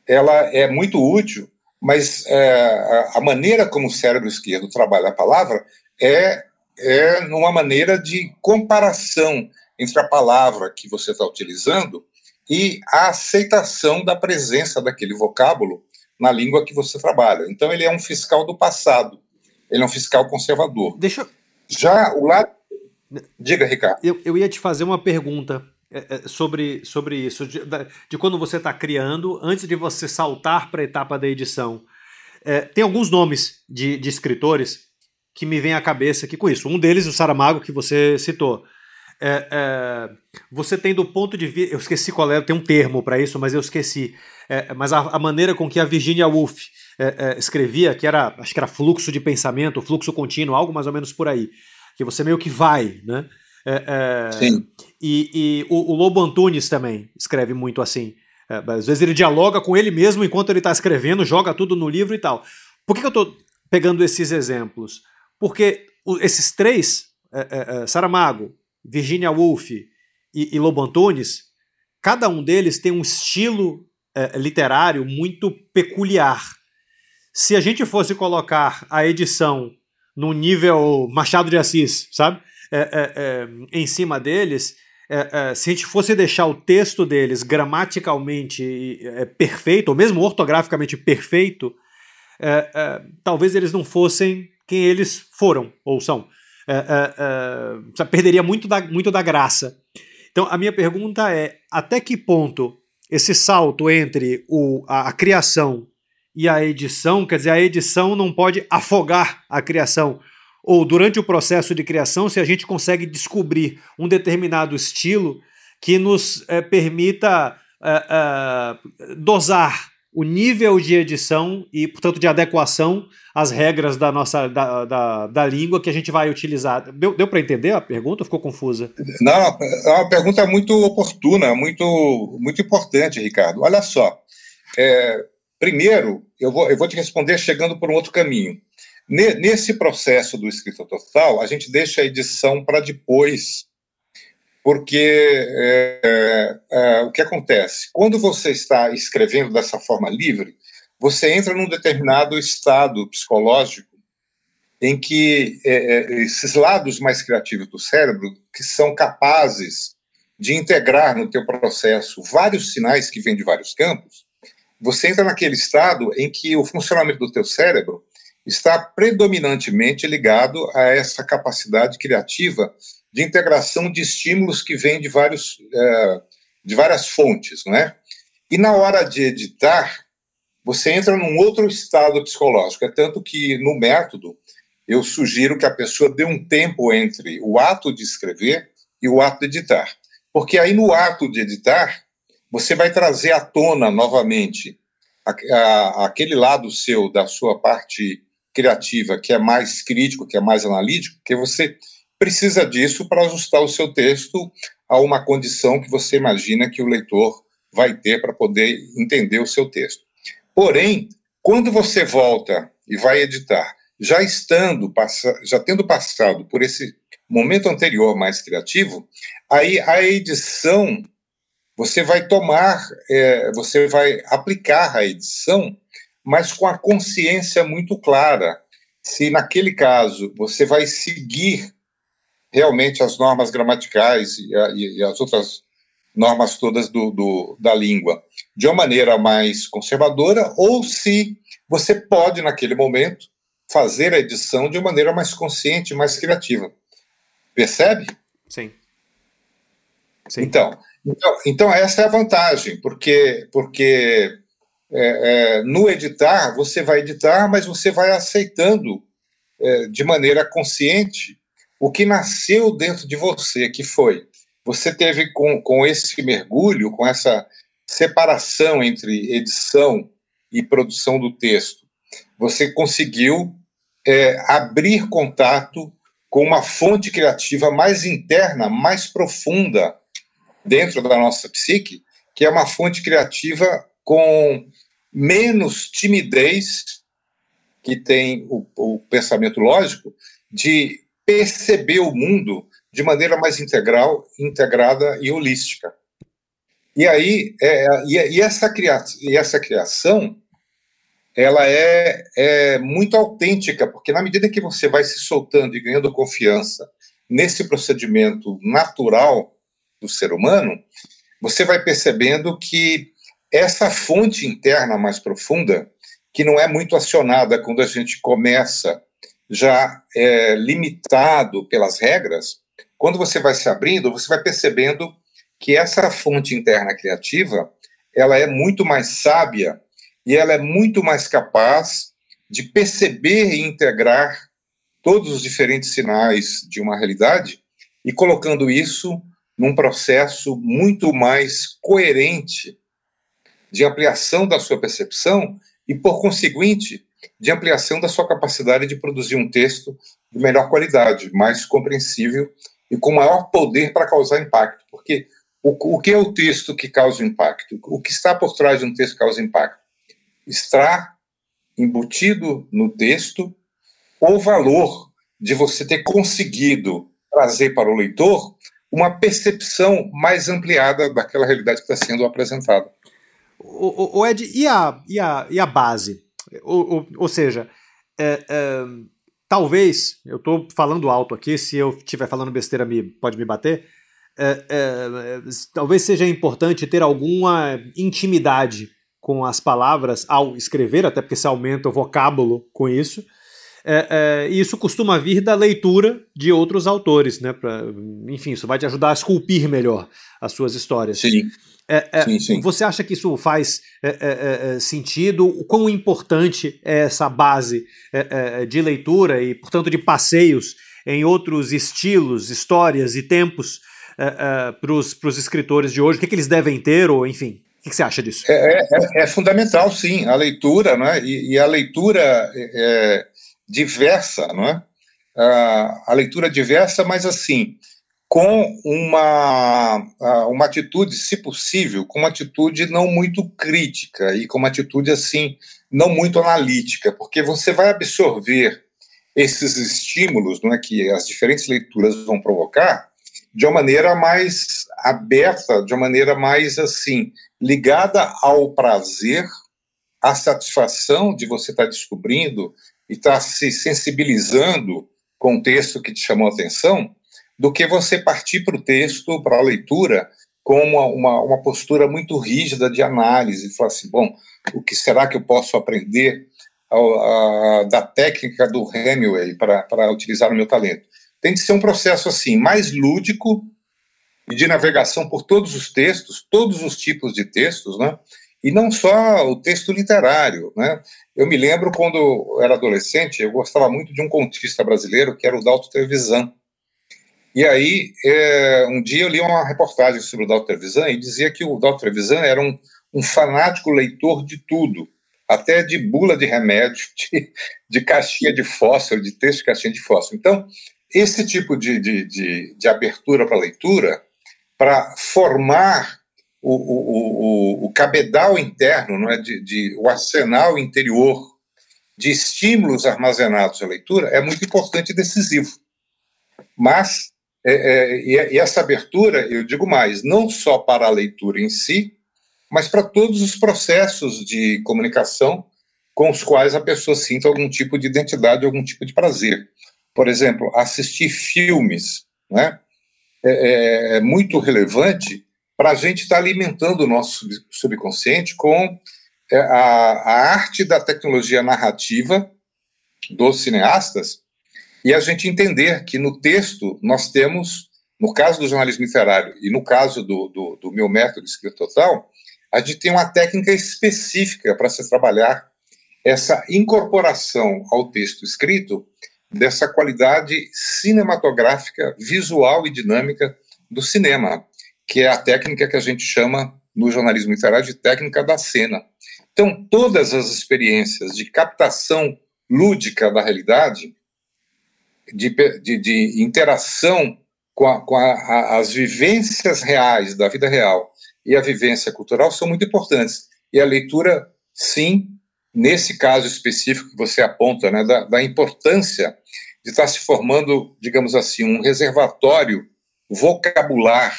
ela é muito útil, mas é, a maneira como o cérebro esquerdo trabalha a palavra é, é numa maneira de comparação entre a palavra que você está utilizando e a aceitação da presença daquele vocábulo na língua que você trabalha. Então, ele é um fiscal do passado, ele é um fiscal conservador. Deixa Já o lado. Diga, Ricardo. Eu, eu ia te fazer uma pergunta sobre, sobre isso, de, de quando você está criando, antes de você saltar para a etapa da edição. É, tem alguns nomes de, de escritores que me vêm à cabeça aqui com isso. Um deles, o Saramago, que você citou. É, é, você tem do ponto de vista. Eu esqueci qual é, tem um termo para isso, mas eu esqueci. É, mas a, a, maneira com que a Virginia Woolf escrevia, que era, acho que era fluxo de pensamento, fluxo contínuo, algo mais ou menos por aí. Que você meio que vai, né? Sim. E, e o, o, Lobo Antunes também escreve muito assim. É, às vezes ele dialoga com ele mesmo enquanto ele está escrevendo, joga tudo no livro e tal. Por que, que eu estou pegando esses exemplos? Porque o, esses três, é, é, é, Saramago, Virginia Woolf e, e Lobo Antunes, cada um deles tem um estilo é, literário muito peculiar. Se a gente fosse colocar a edição no nível Machado de Assis, sabe? É, em cima deles, é, é, se a gente fosse deixar o texto deles gramaticalmente é, perfeito, ou mesmo ortograficamente perfeito, é, é, talvez eles não fossem quem eles foram ou são. É, perderia muito da, muito da graça. Então, a minha pergunta é: até que ponto esse salto entre o, a, a criação e a edição, quer dizer, a edição não pode afogar a criação? Ou durante o processo de criação, se a gente consegue descobrir um determinado estilo que nos é, permita é, é, dosar o nível de edição e, portanto, de adequação às regras da nossa da, da, da língua que a gente vai utilizar. Deu, deu para entender a pergunta? Ficou confusa? Não, é uma pergunta muito oportuna, muito, muito importante, Ricardo. Olha só. Primeiro, eu vou, eu vou te responder chegando por um outro caminho. Nesse processo do escrita total, a gente deixa a edição para depois, porque é, é, é, o que acontece? Quando você está escrevendo dessa forma livre, você entra num determinado estado psicológico em que é, é, esses lados mais criativos do cérebro, que são capazes de integrar no teu processo vários sinais que vêm de vários campos, você entra naquele estado em que o funcionamento do teu cérebro está predominantemente ligado a essa capacidade criativa de integração de estímulos que vêm de, vários, é, de várias fontes, não é? E na hora de editar, você entra num outro estado psicológico. É tanto que no método eu sugiro que a pessoa dê um tempo entre o ato de escrever e o ato de editar. Porque aí no ato de editar, você vai trazer à tona novamente aquele lado seu, da sua parte criativa, que é mais crítico, que é mais analítico, que você precisa disso para ajustar o seu texto a uma condição que você imagina que o leitor vai ter para poder entender o seu texto. Porém, quando você volta e vai editar, já estando, já tendo passado por esse momento anterior mais criativo, aí a edição você vai tomar, é, você vai aplicar a edição, mas com a consciência muito clara. Se naquele caso você vai seguir realmente as normas gramaticais e, a, e as outras normas todas do, do, da língua de uma maneira mais conservadora, ou se você pode, naquele momento, fazer a edição de uma maneira mais consciente, mais criativa. Percebe? Sim. Sim. Então, então, então, essa é a vantagem, porque, porque é, é, no editar, você vai editar, mas você vai aceitando é, de maneira consciente o que nasceu dentro de você, que foi. Você teve com, com esse mergulho, com essa separação entre edição e produção do texto, você conseguiu é, abrir contato com uma fonte criativa mais interna, mais profunda dentro da nossa psique, que é uma fonte criativa com menos timidez, que tem o, o pensamento lógico, de perceber o mundo de maneira mais integral, integrada e holística. E aí, é, e, essa cria, e essa criação, ela é, é muito autêntica, porque na medida que você vai se soltando e ganhando confiança nesse procedimento natural do ser humano, você vai percebendo que essa fonte interna mais profunda, que não é muito acionada quando a gente começa já é, limitado pelas regras, quando você vai se abrindo, você vai percebendo que essa fonte interna criativa, ela é muito mais sábia e ela é muito mais capaz de perceber e integrar todos os diferentes sinais de uma realidade e colocando isso num processo muito mais coerente de ampliação da sua percepção e, por conseguinte, de ampliação da sua capacidade de produzir um texto de melhor qualidade, mais compreensível e com maior poder para causar impacto. Porque o, o que é o texto que causa impacto? O que está por trás de um texto que causa impacto? Está embutido no texto o valor de você ter conseguido trazer para o leitor uma percepção mais ampliada daquela realidade que está sendo apresentada. O, o, Ed, e a, e a, e a base? Ou, ou, ou seja, é, é, talvez, eu estou falando alto aqui, se eu estiver falando besteira me, pode me bater, é, é, talvez seja importante ter alguma intimidade com as palavras ao escrever, até porque se aumenta o vocábulo com isso, é, é, e isso costuma vir da leitura de outros autores, né? Pra, enfim, isso vai te ajudar a esculpir melhor as suas histórias. Sim. É, é sim, sim. Você acha que isso faz é, é, é, sentido? O quão importante é essa base de leitura e, portanto, de passeios em outros estilos, histórias e tempos para os escritores de hoje? O que, que, eles devem ter, ou enfim? O que, que você acha disso? É, fundamental, sim, a leitura, né? E, e a leitura diversa, não é? a leitura diversa, mas assim, com uma, uma atitude, se possível, com uma atitude não muito crítica e com uma atitude assim, não muito analítica, porque você vai absorver esses estímulos não é, que as diferentes leituras vão provocar de uma maneira mais aberta, de uma maneira mais assim, ligada ao prazer, à satisfação de você estar descobrindo e estar tá se sensibilizando com o texto que te chamou a atenção, do que você partir para o texto, para a leitura, com uma, uma, uma, postura muito rígida de análise, falar assim, bom, o que será que eu posso aprender a, da técnica do Hemingway para, para utilizar o meu talento? Tem de ser um processo assim, mais lúdico e de navegação por todos os textos, todos os tipos de textos, né? E não só o texto literário. Né? Eu me lembro quando eu era adolescente, eu gostava muito de um contista brasileiro que era o Dalto Trevisan. E aí, é, um dia eu li uma reportagem sobre o Dalto Trevisan e dizia que o Dalto Trevisan era um, um fanático leitor de tudo, até de bula de remédio, de, de caixinha de fósforo, de texto de caixinha de fósforo. Então, esse tipo de, de, de, de abertura para leitura, para formar o, o, o, o, cabedal interno, não é? de, de, o arsenal interior de estímulos armazenados à leitura, é muito importante e decisivo. Mas, é, é, e essa abertura, eu digo mais, não só para a leitura em si, mas para todos os processos de comunicação com os quais a pessoa sinta algum tipo de identidade, algum tipo de prazer. Por exemplo, assistir filmes né, é, é, é muito relevante para a gente estar tá alimentando o nosso subconsciente com é, a, a arte da tecnologia narrativa dos cineastas e a gente entender que no texto nós temos, no caso do jornalismo literário e no caso do, do, do meu método de escrita total, a gente tem uma técnica específica para se trabalhar essa incorporação ao texto escrito dessa qualidade cinematográfica, visual e dinâmica do cinema, que é a técnica que a gente chama no jornalismo literário de técnica da cena. Então, todas as experiências de captação lúdica da realidade, de, de, de interação com, a, com a, a, as vivências reais da vida real e a vivência cultural são muito importantes. E a leitura, sim, nesse caso específico que você aponta, né, da, da importância de estar se formando, digamos assim, um reservatório vocabular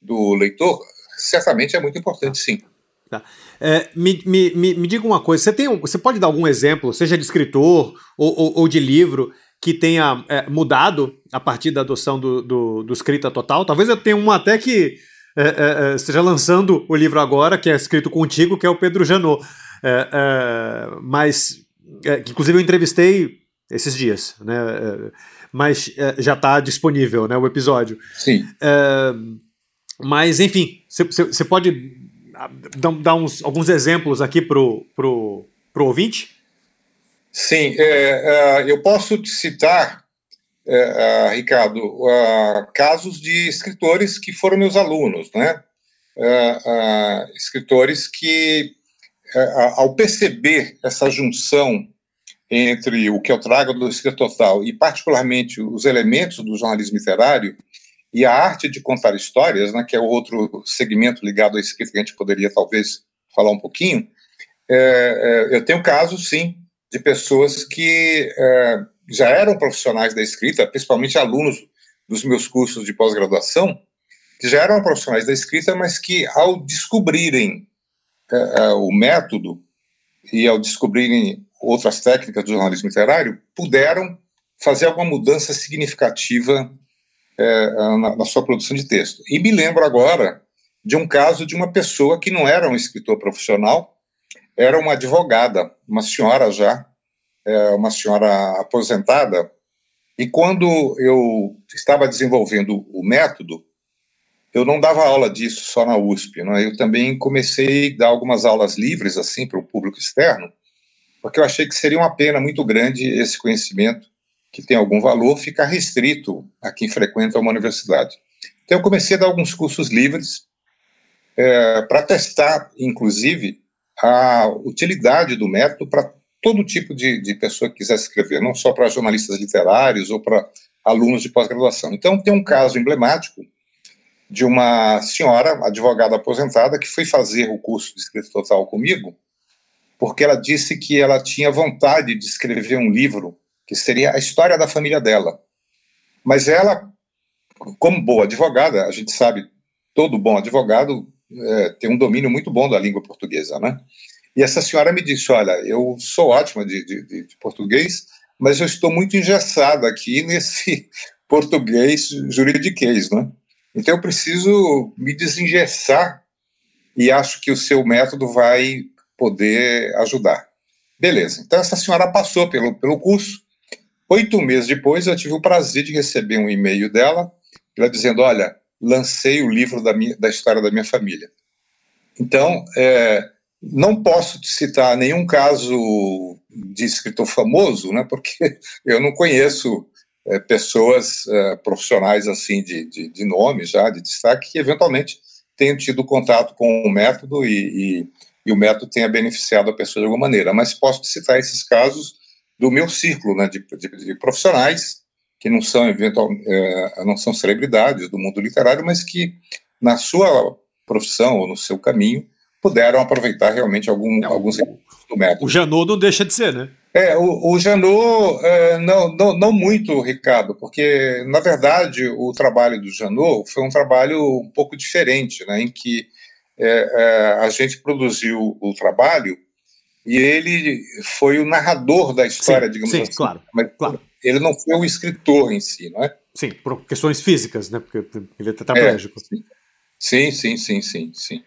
do leitor, certamente é muito importante, sim. Tá. É, me, me, me, diga uma coisa, você, tem, você pode dar algum exemplo, seja de escritor ou, ou, ou de livro, que tenha é, mudado a partir da adoção do, do, do escrita total? Talvez eu tenha uma até que é, é, é, esteja lançando o livro agora, que é escrito contigo, que é o Pedro Janot. É, é, mas, que inclusive eu entrevistei esses dias, né? mas já está disponível né, o episódio. Sim. mas, enfim, você pode dar uns, alguns exemplos aqui para o pro, pro ouvinte? Sim, é, é, eu posso te citar é, é, Ricardo, casos de escritores que foram meus alunos, né? Uh, escritores que, ao perceber essa junção entre o que eu trago do escrito total e, particularmente, os elementos do jornalismo literário e a arte de contar histórias, né, que é outro segmento ligado à escrita que a gente poderia, talvez, falar um pouquinho, é, é, eu tenho casos, sim, de pessoas que é, já eram profissionais da escrita, principalmente alunos dos meus cursos de pós-graduação, que já eram profissionais da escrita, mas que ao descobrirem é, é, o método e ao descobrirem outras técnicas do jornalismo literário, puderam fazer alguma mudança significativa é, na, na, sua produção de texto. E me lembro agora de um caso de uma pessoa que não era um escritor profissional, era uma advogada, uma senhora já, é, uma senhora aposentada, e quando eu estava desenvolvendo o método, eu não dava aula disso só na USP, né? eu também comecei a dar algumas aulas livres assim para o público externo, porque eu achei que seria uma pena muito grande esse conhecimento, que tem algum valor, ficar restrito a quem frequenta uma universidade. Então eu comecei a dar alguns cursos livres é, para testar, inclusive, a utilidade do método para todo tipo de, de pessoa que quiser escrever, não só para jornalistas literários ou para alunos de pós-graduação. Então, tem um caso emblemático de uma senhora, advogada aposentada, que foi fazer o curso de escrita total comigo, porque ela disse que ela tinha vontade de escrever um livro que seria a história da família dela. Mas ela, como boa advogada, a gente sabe, todo bom advogado é, tem um domínio muito bom da língua portuguesa, né? E essa senhora me disse: Olha, eu sou ótima de, de, de português, mas eu estou muito engessada aqui nesse português juridiquês, né? Então eu preciso me desengessar e acho que o seu método vai poder ajudar. Beleza. Então essa senhora passou pelo, pelo curso. Oito meses depois eu tive o prazer de receber um e-mail dela, ela dizendo: Olha, lancei o livro da, minha, da história da minha família. Então, é, não posso te citar nenhum caso de escritor famoso, né, porque eu não conheço é, pessoas é, profissionais assim de, de, de, nome já, de destaque, que eventualmente tenham tido contato com o método e, e, e, o método tenha beneficiado a pessoa de alguma maneira. Mas posso te citar esses casos do meu círculo né, de, de profissionais que não são eventual, é, não são celebridades do mundo literário, mas que na sua profissão ou no seu caminho puderam aproveitar realmente algum, é, alguns recursos do método. O Janot não deixa de ser, né? É, o, o Janot, é, não, não, não muito, Ricardo, porque, na verdade, o trabalho do Janot foi um trabalho um pouco diferente, né, em que é, é, a gente produziu o trabalho e ele foi o narrador da história, sim, digamos sim, assim. Claro, mas claro. Ele não foi o escritor em si, não é? Sim, por questões físicas, né? Porque ele é tetraplégico. É, sim, sim, sim, sim, sim.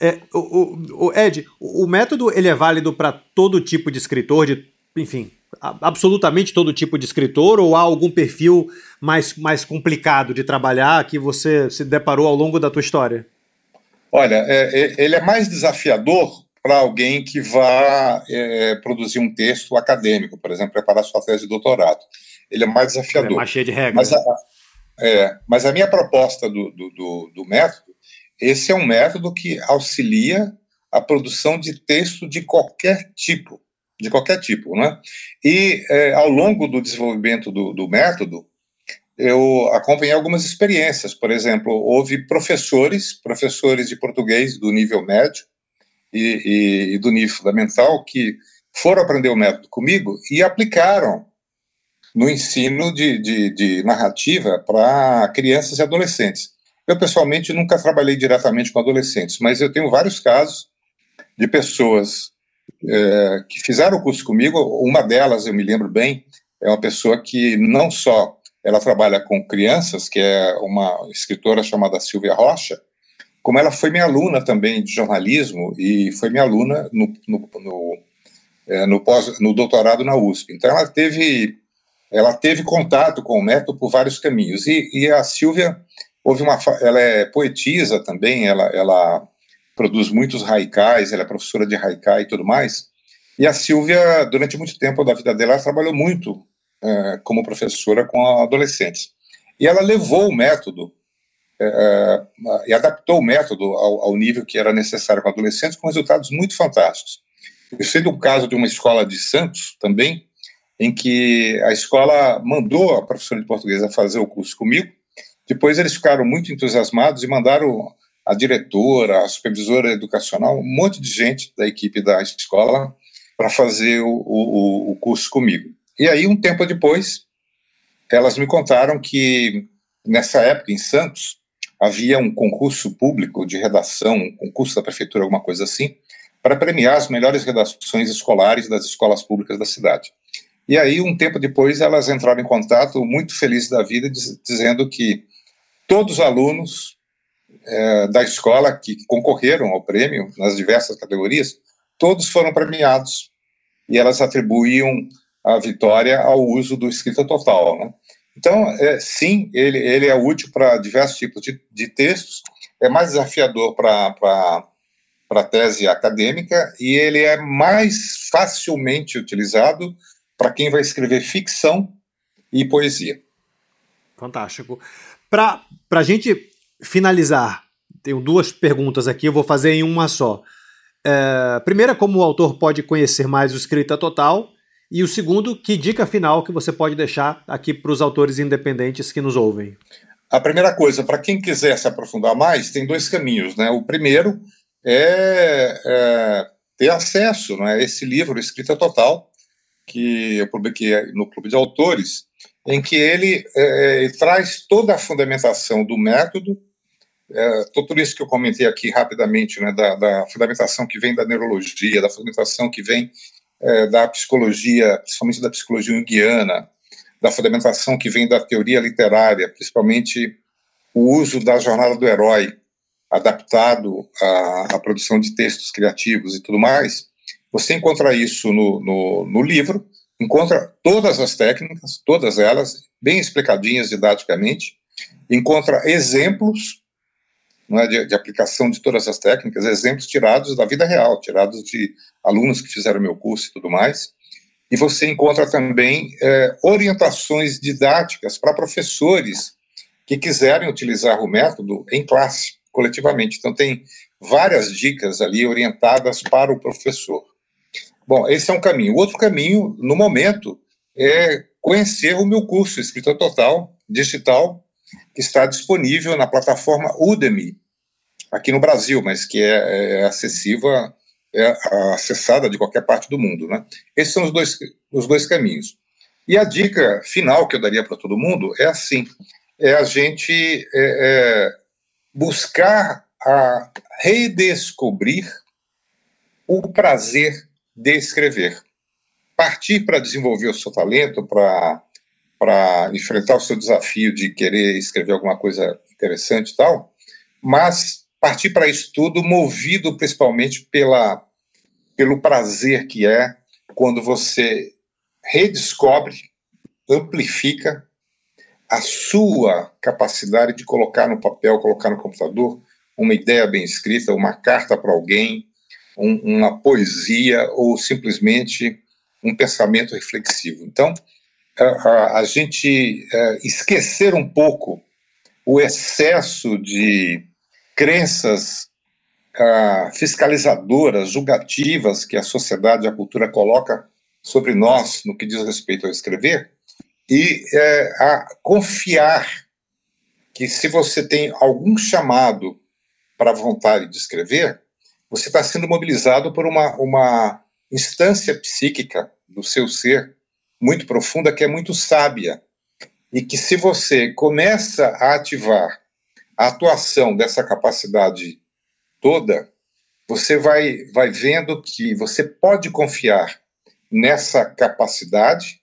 É, o, o, o, Ed, o método ele é válido para todo tipo de escritor, de, enfim, absolutamente todo tipo de escritor, ou há algum perfil mais, mais complicado de trabalhar que você se deparou ao longo da tua história? Olha, é, é, ele é mais desafiador para alguém que vá é, produzir um texto acadêmico, por exemplo, preparar sua tese de doutorado. Ele é mais desafiador. É mais cheio de regras. Mas a, é, mas a minha proposta do, do, do, do método esse é um método que auxilia a produção de texto de qualquer tipo, de qualquer tipo, né? E é, ao longo do desenvolvimento do, do, método, eu acompanhei algumas experiências. Por exemplo, houve professores, professores de português do nível médio e, e, e do nível fundamental que foram aprender o método comigo e aplicaram no ensino de, de, de narrativa para crianças e adolescentes. Eu, pessoalmente, nunca trabalhei diretamente com adolescentes, mas eu tenho vários casos de pessoas é, que fizeram o curso comigo. Uma delas, eu me lembro bem, é uma pessoa que não só ela trabalha com crianças, que é uma escritora chamada Silvia Rocha, como ela foi minha aluna também de jornalismo e foi minha aluna no, no, no, é, no, pós, no doutorado na USP. Então ela teve, ela teve contato com o método por vários caminhos. E, e a Silvia Houve uma, ela é poetisa também, ela, ela produz muitos haikais, ela é professora de haikai e tudo mais. E a Silvia, durante muito tempo da vida dela, trabalhou muito é, como professora com adolescentes. E ela levou o método é, é, e adaptou o método ao, ao, nível que era necessário com adolescentes, com resultados muito fantásticos. Eu sei um caso de uma escola de Santos também, em que a escola mandou a professora de português a fazer o curso comigo, depois eles ficaram muito entusiasmados e mandaram a diretora, a supervisora educacional, um monte de gente da equipe da escola para fazer o, o, o curso comigo. E aí, um tempo depois, elas me contaram que nessa época em Santos havia um concurso público de redação, um concurso da prefeitura, alguma coisa assim, para premiar as melhores redações escolares das escolas públicas da cidade. E aí, um tempo depois, elas entraram em contato, muito felizes da vida, dizendo que todos os alunos é, da escola que concorreram ao prêmio nas diversas categorias, todos foram premiados e elas atribuíam a vitória ao uso do escrita total. Né? Então, é, sim, ele, ele é útil para diversos tipos de, de, textos, é mais desafiador para a tese acadêmica e ele é mais facilmente utilizado para quem vai escrever ficção e poesia. Fantástico. Para a gente finalizar, tenho duas perguntas aqui, eu vou fazer em uma só. É, primeira, como o autor pode conhecer mais o Escrita Total? E o segundo, que dica final que você pode deixar aqui para os autores independentes que nos ouvem? A primeira coisa, para quem quiser se aprofundar mais, tem dois caminhos. Né? O primeiro é, é ter acesso né, a esse livro, Escrita Total, que eu publiquei no Clube de Autores, em que ele é, é, traz toda a fundamentação do método, é, tudo isso que eu comentei aqui rapidamente, né, da, da, fundamentação que vem da neurologia, da fundamentação que vem é, da psicologia, principalmente da psicologia junguiana, da fundamentação que vem da teoria literária, principalmente o uso da jornada do herói, adaptado à, à produção de textos criativos e tudo mais, você encontra isso no, no, no livro, encontra todas as técnicas, todas elas, bem explicadinhas didaticamente, encontra exemplos é, de, de, aplicação de todas as técnicas, exemplos tirados da vida real, tirados de alunos que fizeram meu curso e tudo mais. E você encontra também é, orientações didáticas para professores que quiserem utilizar o método em classe, coletivamente. Então, tem várias dicas ali orientadas para o professor. Bom, esse é um caminho. Outro caminho, no momento, é conhecer o meu curso Escrita Total Digital, que está disponível na plataforma Udemy, aqui no Brasil, mas que é, é acessível, é acessada de qualquer parte do mundo. Né? Esses são os dois, os dois caminhos. E a dica final que eu daria para todo mundo é assim: é a gente é, é, buscar a redescobrir o prazer de escrever. Partir para desenvolver o seu talento, para para enfrentar o seu desafio de querer escrever alguma coisa interessante e tal, mas partir para isso tudo movido principalmente pela, pelo prazer que é quando você redescobre, amplifica a sua capacidade de colocar no papel, colocar no computador uma ideia bem escrita, uma carta para alguém, um, uma poesia ou simplesmente um pensamento reflexivo. Então, a, gente é, esquecer um pouco o excesso de crenças fiscalizadoras, julgativas que a sociedade e a cultura coloca sobre nós no que diz respeito ao escrever e é, a confiar que se você tem algum chamado para a vontade de escrever, você está sendo mobilizado por uma, uma instância psíquica do seu ser muito profunda, que é muito sábia, e que se você começa a ativar a atuação dessa capacidade toda, você vai, vai vendo que você pode confiar nessa capacidade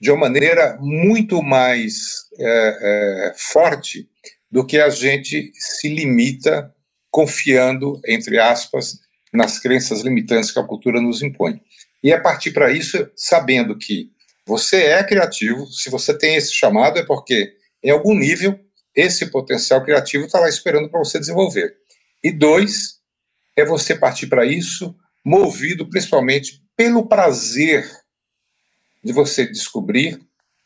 de uma maneira muito mais é, é, forte do que a gente se limita confiando, entre aspas, nas crenças limitantes que a cultura nos impõe. E é partir para isso sabendo que você é criativo, se você tem esse chamado, é porque, em algum nível, esse potencial criativo está lá esperando para você desenvolver. E dois, é você partir para isso movido principalmente pelo prazer de você descobrir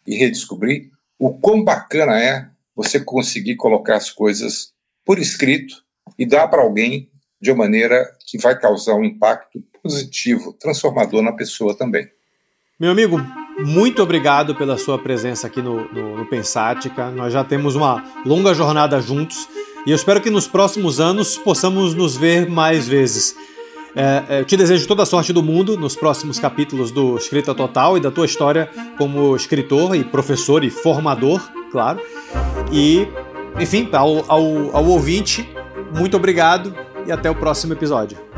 e redescobrir o quão bacana é você conseguir colocar as coisas por escrito e dar para alguém de uma maneira que vai causar um impacto positivo, transformador na pessoa também. Meu amigo, muito obrigado pela sua presença aqui no, no, no, Pensática. Nós já temos uma longa jornada juntos e eu espero que nos próximos anos possamos nos ver mais vezes. É, é, eu te desejo toda a sorte do mundo nos próximos capítulos do Escrita Total e da tua história como escritor e professor e formador, claro. E, enfim, ao, ao, ao ouvinte, muito obrigado e até o próximo episódio.